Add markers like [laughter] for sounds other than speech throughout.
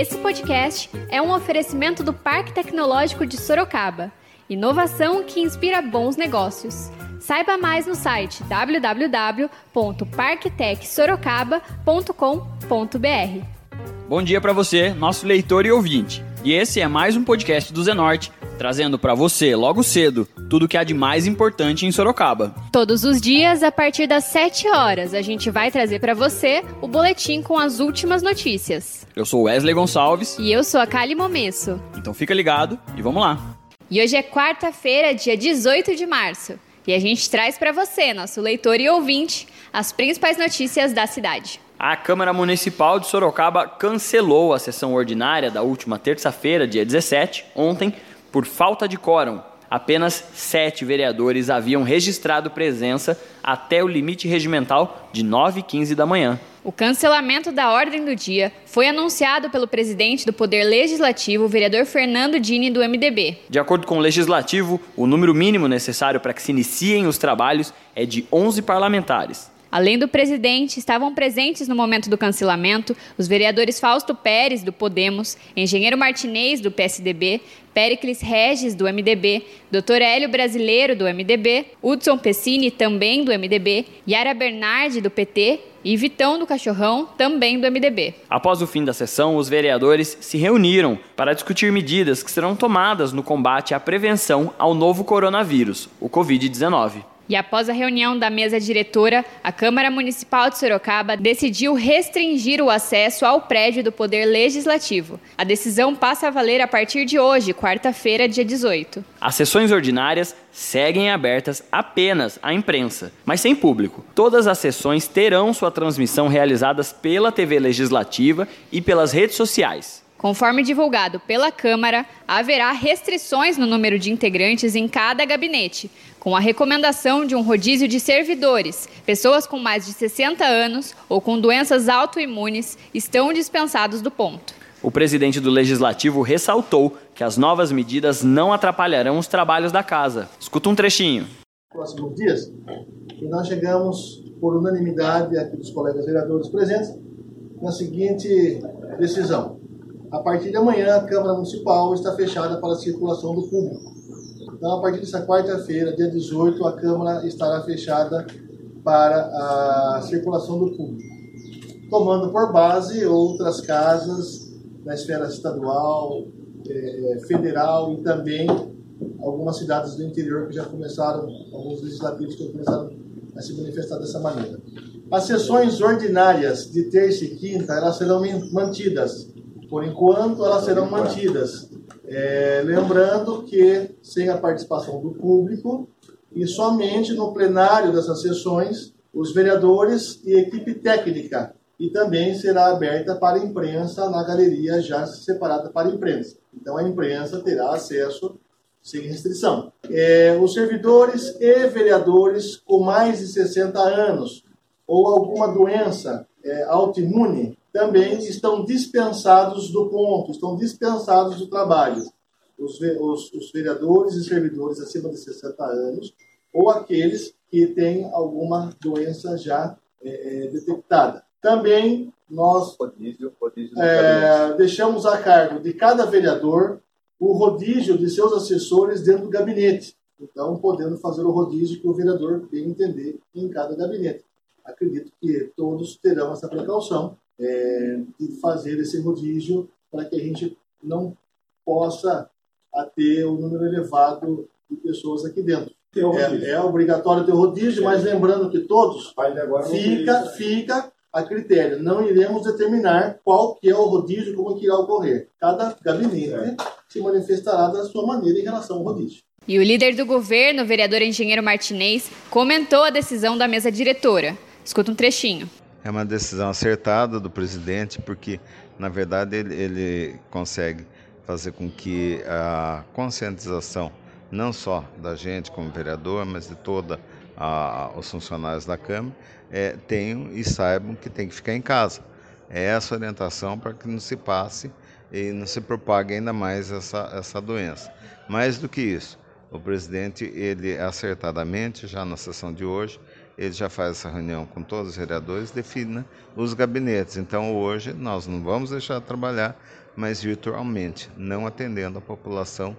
Esse podcast é um oferecimento do Parque Tecnológico de Sorocaba. Inovação que inspira bons negócios. Saiba mais no site www.parktecsorocaba.com.br. Bom dia para você, nosso leitor e ouvinte. E esse é mais um podcast do Zenorte, trazendo para você, logo cedo, tudo o que há de mais importante em Sorocaba. Todos os dias, a partir das 7 horas, a gente vai trazer para você o boletim com as últimas notícias. Eu sou Wesley Gonçalves. E eu sou a Kali Momesso. Então fica ligado e vamos lá. E hoje é quarta-feira, dia 18 de março. E a gente traz para você, nosso leitor e ouvinte, as principais notícias da cidade. A Câmara Municipal de Sorocaba cancelou a sessão ordinária da última terça-feira, dia 17, ontem, por falta de quórum. Apenas sete vereadores haviam registrado presença até o limite regimental de 9 h 15 da manhã. O cancelamento da ordem do dia foi anunciado pelo presidente do Poder Legislativo, o vereador Fernando Dini, do MDB. De acordo com o legislativo, o número mínimo necessário para que se iniciem os trabalhos é de 11 parlamentares. Além do presidente, estavam presentes no momento do cancelamento os vereadores Fausto Pérez, do Podemos, Engenheiro Martinez, do PSDB, Pericles Regis, do MDB, Dr. Hélio Brasileiro, do MDB, Hudson Pessini, também do MDB, Yara Bernardi, do PT e Vitão do Cachorrão, também do MDB. Após o fim da sessão, os vereadores se reuniram para discutir medidas que serão tomadas no combate à prevenção ao novo coronavírus, o Covid-19. E após a reunião da mesa diretora, a Câmara Municipal de Sorocaba decidiu restringir o acesso ao prédio do Poder Legislativo. A decisão passa a valer a partir de hoje, quarta-feira, dia 18. As sessões ordinárias seguem abertas apenas à imprensa, mas sem público. Todas as sessões terão sua transmissão realizadas pela TV Legislativa e pelas redes sociais. Conforme divulgado pela Câmara, haverá restrições no número de integrantes em cada gabinete, com a recomendação de um rodízio de servidores. Pessoas com mais de 60 anos ou com doenças autoimunes estão dispensados do ponto. O presidente do Legislativo ressaltou que as novas medidas não atrapalharão os trabalhos da casa. Escuta um trechinho. Próximos dias, e nós chegamos, por unanimidade aqui dos colegas vereadores presentes, na seguinte decisão a partir de amanhã, a Câmara Municipal está fechada para a circulação do público. Então, a partir dessa quarta-feira, dia 18, a Câmara estará fechada para a circulação do público, tomando por base outras casas na esfera estadual, eh, federal e também algumas cidades do interior que já começaram, alguns legislativos que já começaram a se manifestar dessa maneira. As sessões ordinárias de terça e quinta elas serão mantidas por enquanto, elas serão mantidas. É, lembrando que sem a participação do público e somente no plenário dessas sessões, os vereadores e equipe técnica. E também será aberta para a imprensa na galeria já separada para a imprensa. Então a imprensa terá acesso sem restrição. É, os servidores e vereadores com mais de 60 anos ou alguma doença é, autoimune também estão dispensados do ponto, estão dispensados do trabalho. Os, os, os vereadores e servidores acima de 60 anos ou aqueles que têm alguma doença já é, é, detectada. Também nós rodízio, rodízio é, deixamos a cargo de cada vereador o rodízio de seus assessores dentro do gabinete. Então, podendo fazer o rodízio que o vereador bem entender em cada gabinete. Acredito que todos terão essa precaução é, de fazer esse rodízio para que a gente não possa ter um número elevado de pessoas aqui dentro. É, é, obrigatório ter rodízio, mas lembrando que todos fica, fica a critério. Não iremos determinar qual que é o rodízio, como que irá ocorrer. Cada gabinete é. se manifestará da sua maneira em relação ao rodízio. E o líder do governo, o vereador engenheiro Martinez, comentou a decisão da mesa diretora. Escuta um trechinho. É uma decisão acertada do presidente, porque, na verdade, ele, ele consegue fazer com que a conscientização, não só da gente como vereador, mas de todos os funcionários da Câmara, é, tenham e saibam que tem que ficar em casa. É essa orientação para que não se passe e não se propague ainda mais essa, essa doença. Mais do que isso, o presidente, ele acertadamente, já na sessão de hoje, ele já faz essa reunião com todos os vereadores, define os gabinetes. Então hoje nós não vamos deixar de trabalhar, mas virtualmente, não atendendo a população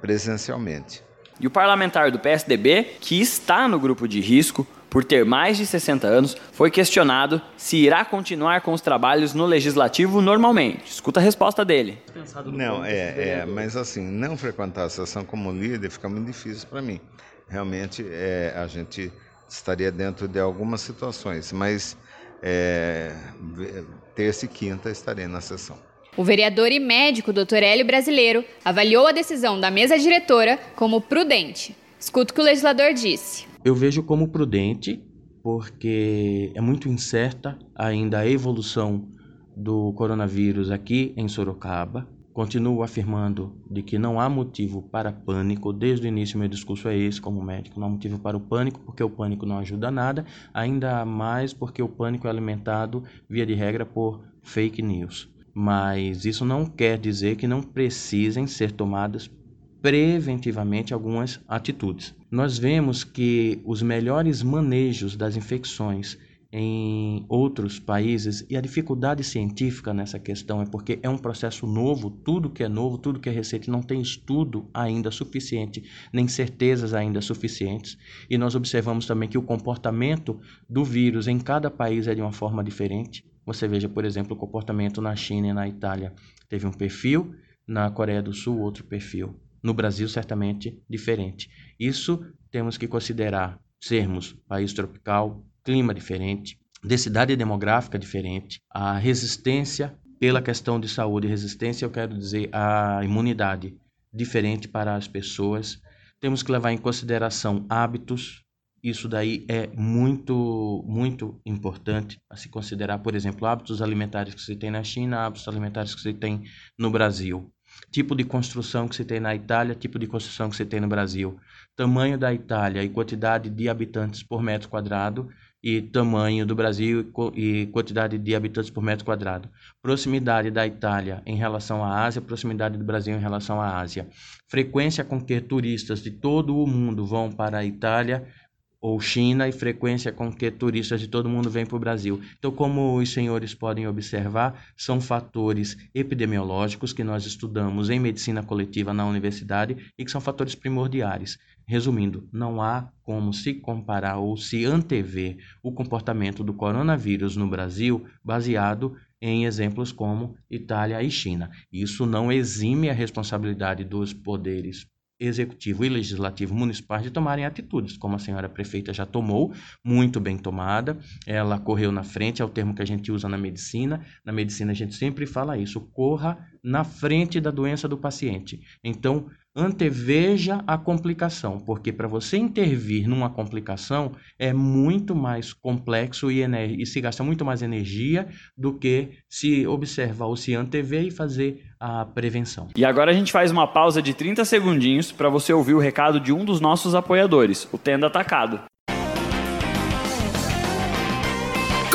presencialmente. E o parlamentar do PSDB, que está no grupo de risco por ter mais de 60 anos, foi questionado se irá continuar com os trabalhos no legislativo normalmente. Escuta a resposta dele. Não, é, é mas assim, não frequentar a sessão como líder fica muito difícil para mim. Realmente, é, a gente estaria dentro de algumas situações, mas é, terça e quinta estarei na sessão. O vereador e médico Dr. Hélio Brasileiro avaliou a decisão da mesa diretora como prudente. Escuta o que o legislador disse. Eu vejo como prudente porque é muito incerta ainda a evolução do coronavírus aqui em Sorocaba. Continuo afirmando de que não há motivo para pânico. Desde o início meu discurso é esse, como médico, não há motivo para o pânico, porque o pânico não ajuda nada, ainda mais porque o pânico é alimentado via de regra por fake news. Mas isso não quer dizer que não precisem ser tomadas preventivamente algumas atitudes. Nós vemos que os melhores manejos das infecções em outros países e a dificuldade científica nessa questão é porque é um processo novo, tudo que é novo, tudo que é recente não tem estudo ainda suficiente, nem certezas ainda suficientes. E nós observamos também que o comportamento do vírus em cada país é de uma forma diferente. Você veja, por exemplo, o comportamento na China e na Itália teve um perfil, na Coreia do Sul outro perfil. No Brasil, certamente diferente. Isso temos que considerar sermos país tropical, clima diferente, densidade demográfica diferente, a resistência pela questão de saúde, resistência eu quero dizer a imunidade diferente para as pessoas. Temos que levar em consideração hábitos. Isso daí é muito, muito importante a se considerar, por exemplo, hábitos alimentares que se tem na China, hábitos alimentares que se tem no Brasil. Tipo de construção que se tem na Itália, tipo de construção que se tem no Brasil. Tamanho da Itália e quantidade de habitantes por metro quadrado e tamanho do Brasil e quantidade de habitantes por metro quadrado. Proximidade da Itália em relação à Ásia, proximidade do Brasil em relação à Ásia. Frequência com que turistas de todo o mundo vão para a Itália ou China e frequência com que turistas de todo mundo vêm para o Brasil. Então, como os senhores podem observar, são fatores epidemiológicos que nós estudamos em medicina coletiva na universidade e que são fatores primordiais. Resumindo, não há como se comparar ou se antever o comportamento do coronavírus no Brasil baseado em exemplos como Itália e China. Isso não exime a responsabilidade dos poderes executivo e legislativo municipais de tomarem atitudes, como a senhora prefeita já tomou, muito bem tomada, ela correu na frente, é o termo que a gente usa na medicina. Na medicina a gente sempre fala isso, corra na frente da doença do paciente. Então, anteveja a complicação, porque para você intervir numa complicação é muito mais complexo e, e, se gasta muito mais energia do que se observar ou se antever e fazer a prevenção. E agora a gente faz uma pausa de 30 segundinhos para você ouvir o recado de um dos nossos apoiadores, o Tenda Atacado.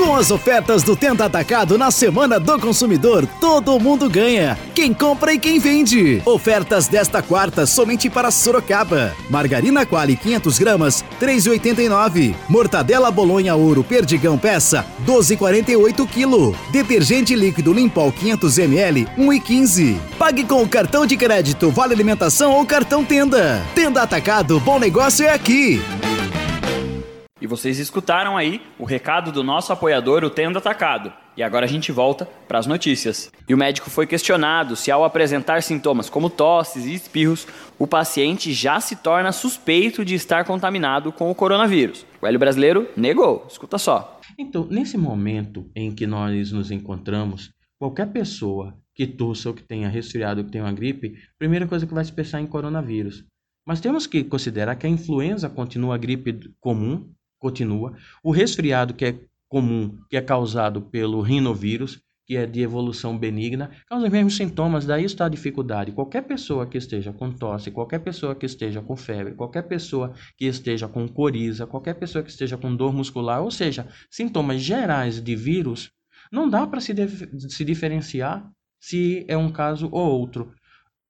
Com as ofertas do Tenda Atacado na Semana do Consumidor, todo mundo ganha. Quem compra e quem vende. Ofertas desta quarta somente para Sorocaba. Margarina Quali 500 gramas, 3,89. Mortadela Bolonha Ouro Perdigão peça, 12,48 kg. Detergente líquido Limpol 500 ml, 1,15. Pague com o cartão de crédito Vale Alimentação ou cartão Tenda. Tenda Atacado, bom negócio é aqui. E vocês escutaram aí o recado do nosso apoiador, o Tendo Atacado. E agora a gente volta para as notícias. E o médico foi questionado se, ao apresentar sintomas como tosses e espirros, o paciente já se torna suspeito de estar contaminado com o coronavírus. O Hélio Brasileiro negou. Escuta só. Então, nesse momento em que nós nos encontramos, qualquer pessoa que tossa ou que tenha resfriado ou que tenha uma gripe, primeira coisa que vai se pensar em coronavírus. Mas temos que considerar que a influenza continua a gripe comum, continua. O resfriado, que é comum, que é causado pelo rinovírus, que é de evolução benigna, causa os mesmos sintomas, daí está a dificuldade. Qualquer pessoa que esteja com tosse, qualquer pessoa que esteja com febre, qualquer pessoa que esteja com coriza, qualquer pessoa que esteja com dor muscular, ou seja, sintomas gerais de vírus, não dá para se, se diferenciar se é um caso ou outro.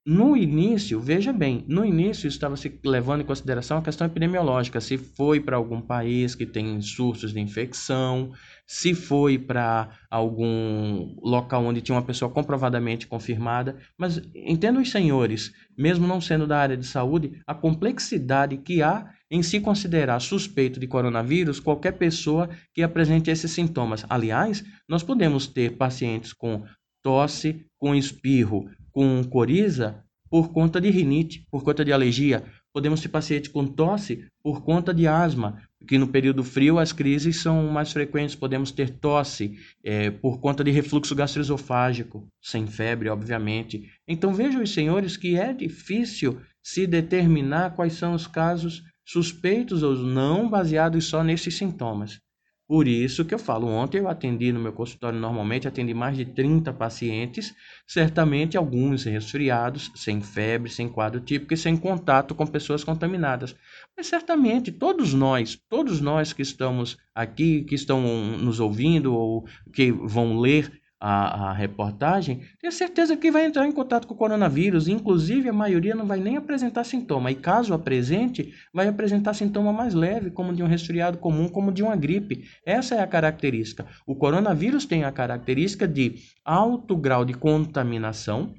No início, veja bem, no início estava se levando em consideração a questão epidemiológica, se foi para algum país que tem surtos de infecção, se foi para algum local onde tinha uma pessoa comprovadamente confirmada. Mas entendo os senhores, mesmo não sendo da área de saúde, a complexidade que há em se considerar suspeito de coronavírus qualquer pessoa que apresente esses sintomas. Aliás, nós podemos ter pacientes com tosse, com espirro, com coriza por conta de rinite, por conta de alergia. Podemos ter paciente com tosse por conta de asma, que no período frio as crises são mais frequentes. Podemos ter tosse é, por conta de refluxo gastroesofágico, sem febre, obviamente. Então vejam senhores que é difícil se determinar quais são os casos suspeitos ou não baseados só nesses sintomas. Por isso que eu falo, ontem eu atendi no meu consultório normalmente, atendi mais de 30 pacientes, certamente alguns resfriados, sem febre, sem quadro típico e sem contato com pessoas contaminadas. Mas certamente todos nós, todos nós que estamos aqui, que estão nos ouvindo ou que vão ler a, a, reportagem, tenho certeza que vai entrar em contato com o coronavírus. Inclusive, a maioria não vai nem apresentar sintoma. E caso apresente, vai apresentar sintoma mais leve, como de um resfriado comum, como de uma gripe. Essa é a característica. O coronavírus tem a característica de alto grau de contaminação,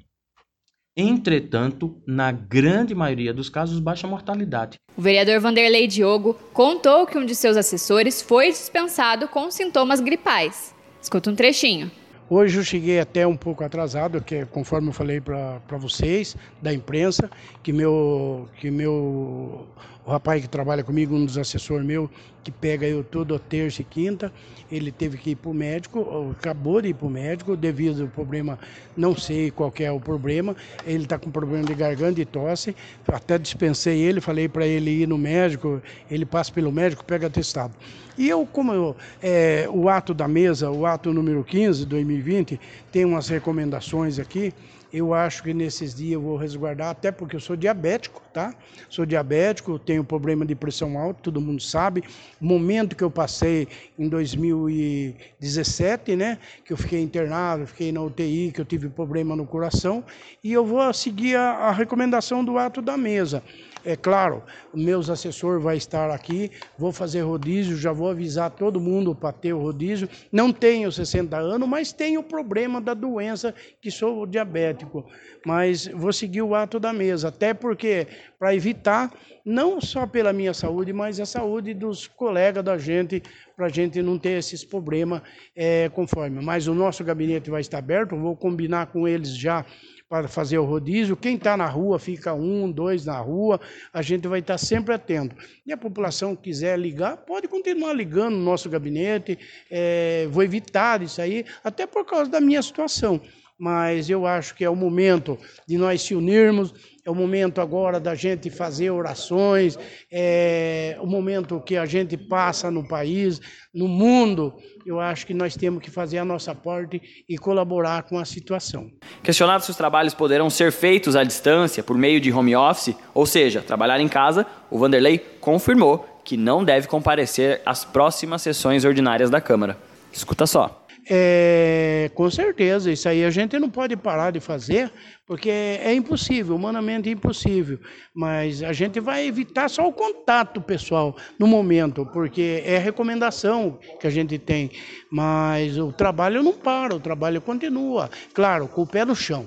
Entretanto, na grande maioria dos casos, baixa mortalidade. O vereador Vanderlei Diogo contou que um de seus assessores foi dispensado com sintomas gripais. Escuta um trechinho. Hoje eu cheguei até um pouco atrasado, que conforme eu falei para vocês, da imprensa, que meu, que meu o rapaz que trabalha comigo, um dos assessores meu, que pega eu toda terça e quinta, ele teve que ir para o médico, acabou de ir para o médico, devido ao problema, não sei qual é o problema, ele está com problema de garganta e tosse, até dispensei ele, falei para ele ir no médico, ele passa pelo médico, pega atestado. E eu, como eu, é, o ato da mesa, o ato número 15 de 2020, tem umas recomendações aqui, eu acho que nesses dias eu vou resguardar, até porque eu sou diabético, tá? Sou diabético, tenho problema de pressão alta, todo mundo sabe. Momento que eu passei em 2017, né? Que eu fiquei internado, fiquei na UTI, que eu tive problema no coração. E eu vou seguir a, a recomendação do ato da mesa. É claro, meus assessores vai estar aqui, vou fazer rodízio, já vou avisar todo mundo para ter o rodízio. Não tenho 60 anos, mas tenho o problema da doença, que sou diabético. Mas vou seguir o ato da mesa, até porque para evitar, não só pela minha saúde, mas a saúde dos colegas da gente, para a gente não ter esses problemas é, conforme. Mas o nosso gabinete vai estar aberto, vou combinar com eles já para fazer o rodízio. Quem está na rua fica um, dois na rua. A gente vai estar sempre atento. E a população quiser ligar, pode continuar ligando no nosso gabinete. É, vou evitar isso aí, até por causa da minha situação. Mas eu acho que é o momento de nós se unirmos, é o momento agora da gente fazer orações, é o momento que a gente passa no país, no mundo, eu acho que nós temos que fazer a nossa parte e colaborar com a situação. Questionado se os trabalhos poderão ser feitos à distância, por meio de home office, ou seja, trabalhar em casa, o Vanderlei confirmou que não deve comparecer às próximas sessões ordinárias da Câmara. Escuta só. É, com certeza, isso aí a gente não pode parar de fazer, porque é impossível, humanamente impossível. Mas a gente vai evitar só o contato pessoal no momento, porque é recomendação que a gente tem. Mas o trabalho não para, o trabalho continua, claro, com o pé no chão.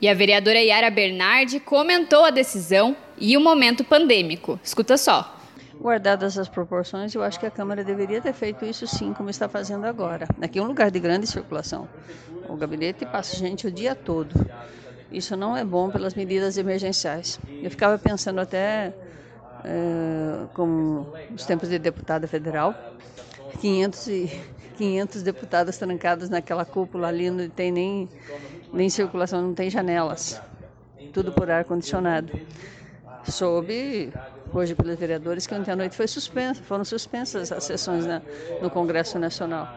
E a vereadora Yara Bernardi comentou a decisão e o momento pandêmico. Escuta só. Guardadas as proporções, eu acho que a Câmara deveria ter feito isso sim, como está fazendo agora. Aqui é um lugar de grande circulação. O gabinete passa gente o dia todo. Isso não é bom pelas medidas emergenciais. Eu ficava pensando até é, com os tempos de deputada federal, 500, e, [laughs] 500 deputados trancados naquela cúpula ali, não tem nem, nem circulação, não tem janelas. Tudo por ar-condicionado. Soube hoje pelos vereadores que ontem à noite suspensa, foram suspensas as sessões na, no Congresso Nacional.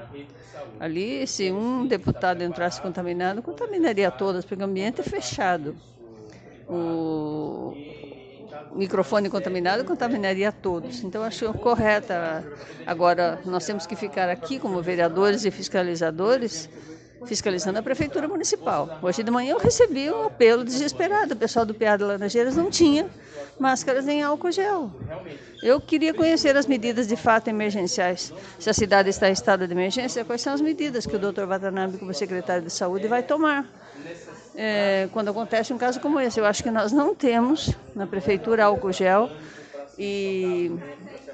Ali, se um deputado entrasse contaminado, contaminaria todas, porque o ambiente é fechado. O microfone contaminado contaminaria todos. Então, acho correta. Agora, nós temos que ficar aqui como vereadores e fiscalizadores fiscalizando a prefeitura municipal. Hoje de manhã eu recebi um apelo desesperado. O pessoal do PA de Laranjeiras não tinha máscaras nem álcool gel. Eu queria conhecer as medidas de fato emergenciais. Se a cidade está em estado de emergência, quais são as medidas que o Dr. Watanabe, como secretário de saúde, vai tomar? É, quando acontece um caso como esse, eu acho que nós não temos na prefeitura álcool gel e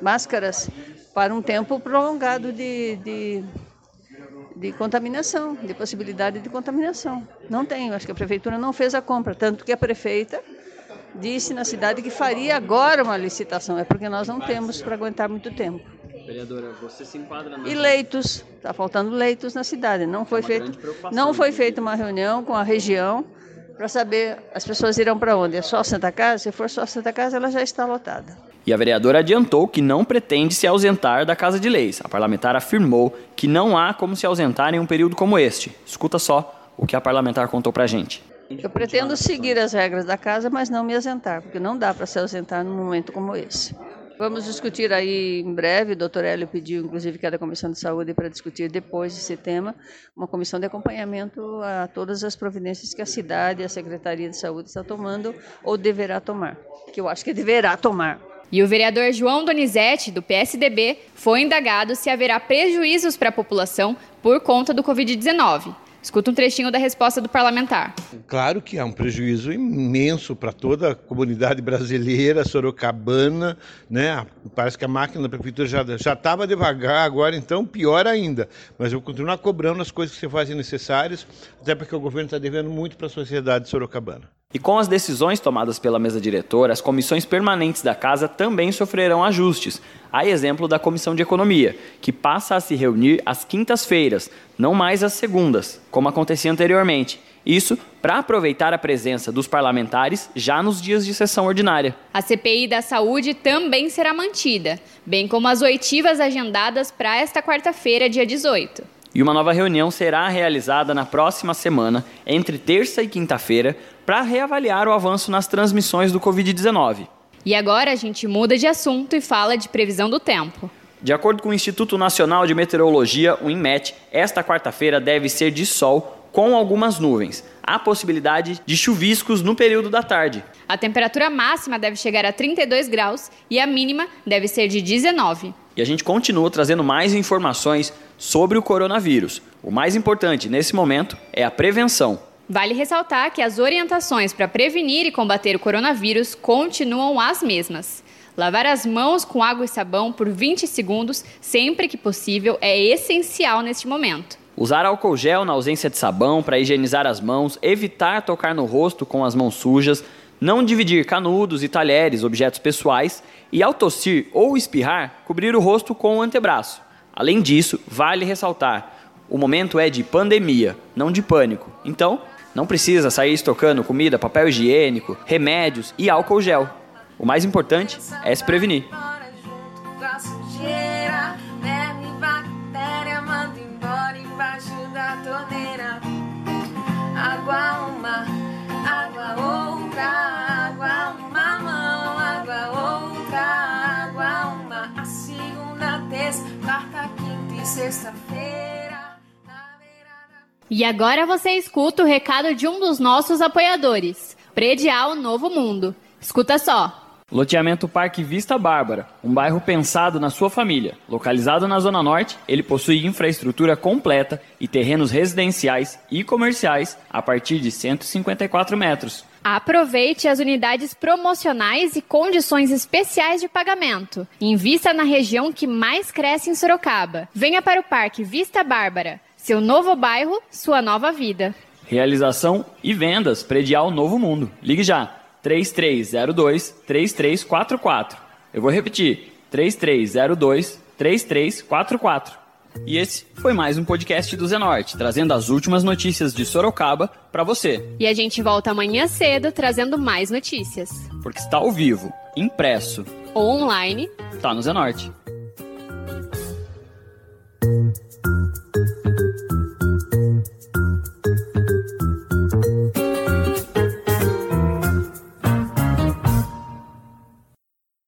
máscaras para um tempo prolongado de, de de contaminação, de possibilidade de contaminação. Não tem, acho que a prefeitura não fez a compra, tanto que a prefeita disse na cidade que faria agora uma licitação, é porque nós não temos para aguentar muito tempo. Vereadora, você se enquadra na... E leitos, está faltando leitos na cidade. Não foi feito, não foi feita uma reunião com a região para saber as pessoas irão para onde. É só Santa Casa? Se for só Santa Casa, ela já está lotada. E a vereadora adiantou que não pretende se ausentar da Casa de Leis. A parlamentar afirmou que não há como se ausentar em um período como este. Escuta só o que a parlamentar contou para a gente. Eu pretendo seguir as regras da casa, mas não me ausentar, porque não dá para se ausentar num momento como esse. Vamos discutir aí em breve, o doutor Hélio pediu, inclusive, que é da Comissão de Saúde, para discutir depois desse tema, uma comissão de acompanhamento a todas as providências que a cidade e a Secretaria de Saúde está tomando ou deverá tomar, que eu acho que deverá tomar. E o vereador João Donizete, do PSDB, foi indagado se haverá prejuízos para a população por conta do Covid-19. Escuta um trechinho da resposta do parlamentar. Claro que há um prejuízo imenso para toda a comunidade brasileira, sorocabana, né? Parece que a máquina da prefeitura já já estava devagar, agora então pior ainda. Mas eu vou continuar cobrando as coisas que se fazem necessárias, até porque o governo está devendo muito para a sociedade sorocabana. E com as decisões tomadas pela mesa diretora, as comissões permanentes da casa também sofrerão ajustes. Há exemplo da Comissão de Economia, que passa a se reunir às quintas-feiras, não mais às segundas, como acontecia anteriormente. Isso para aproveitar a presença dos parlamentares já nos dias de sessão ordinária. A CPI da Saúde também será mantida, bem como as oitivas agendadas para esta quarta-feira, dia 18. E uma nova reunião será realizada na próxima semana, entre terça e quinta-feira, para reavaliar o avanço nas transmissões do Covid-19. E agora a gente muda de assunto e fala de previsão do tempo. De acordo com o Instituto Nacional de Meteorologia, o INMET, esta quarta-feira deve ser de sol com algumas nuvens. Há possibilidade de chuviscos no período da tarde. A temperatura máxima deve chegar a 32 graus e a mínima deve ser de 19. E a gente continua trazendo mais informações sobre o coronavírus. O mais importante nesse momento é a prevenção. Vale ressaltar que as orientações para prevenir e combater o coronavírus continuam as mesmas. Lavar as mãos com água e sabão por 20 segundos, sempre que possível, é essencial neste momento. Usar álcool gel na ausência de sabão para higienizar as mãos, evitar tocar no rosto com as mãos sujas, não dividir canudos e talheres, objetos pessoais, e ao tossir ou espirrar, cobrir o rosto com o antebraço. Além disso, vale ressaltar: o momento é de pandemia, não de pânico. Então, não precisa sair estocando comida, papel higiênico, remédios e álcool gel. O mais importante é se prevenir. Sexta-feira. E agora você escuta o recado de um dos nossos apoiadores, Predial Novo Mundo. Escuta só. Loteamento Parque Vista Bárbara, um bairro pensado na sua família. Localizado na Zona Norte, ele possui infraestrutura completa e terrenos residenciais e comerciais a partir de 154 metros. Aproveite as unidades promocionais e condições especiais de pagamento. Invista na região que mais cresce em Sorocaba. Venha para o Parque Vista Bárbara. Seu novo bairro, sua nova vida. Realização e vendas Predial Novo Mundo. Ligue já. 3302 3344. Eu vou repetir. 3302 3344. E esse foi mais um podcast do Zenorte, trazendo as últimas notícias de Sorocaba para você. E a gente volta amanhã cedo trazendo mais notícias. Porque está ao vivo, impresso ou online, tá no Zenorte.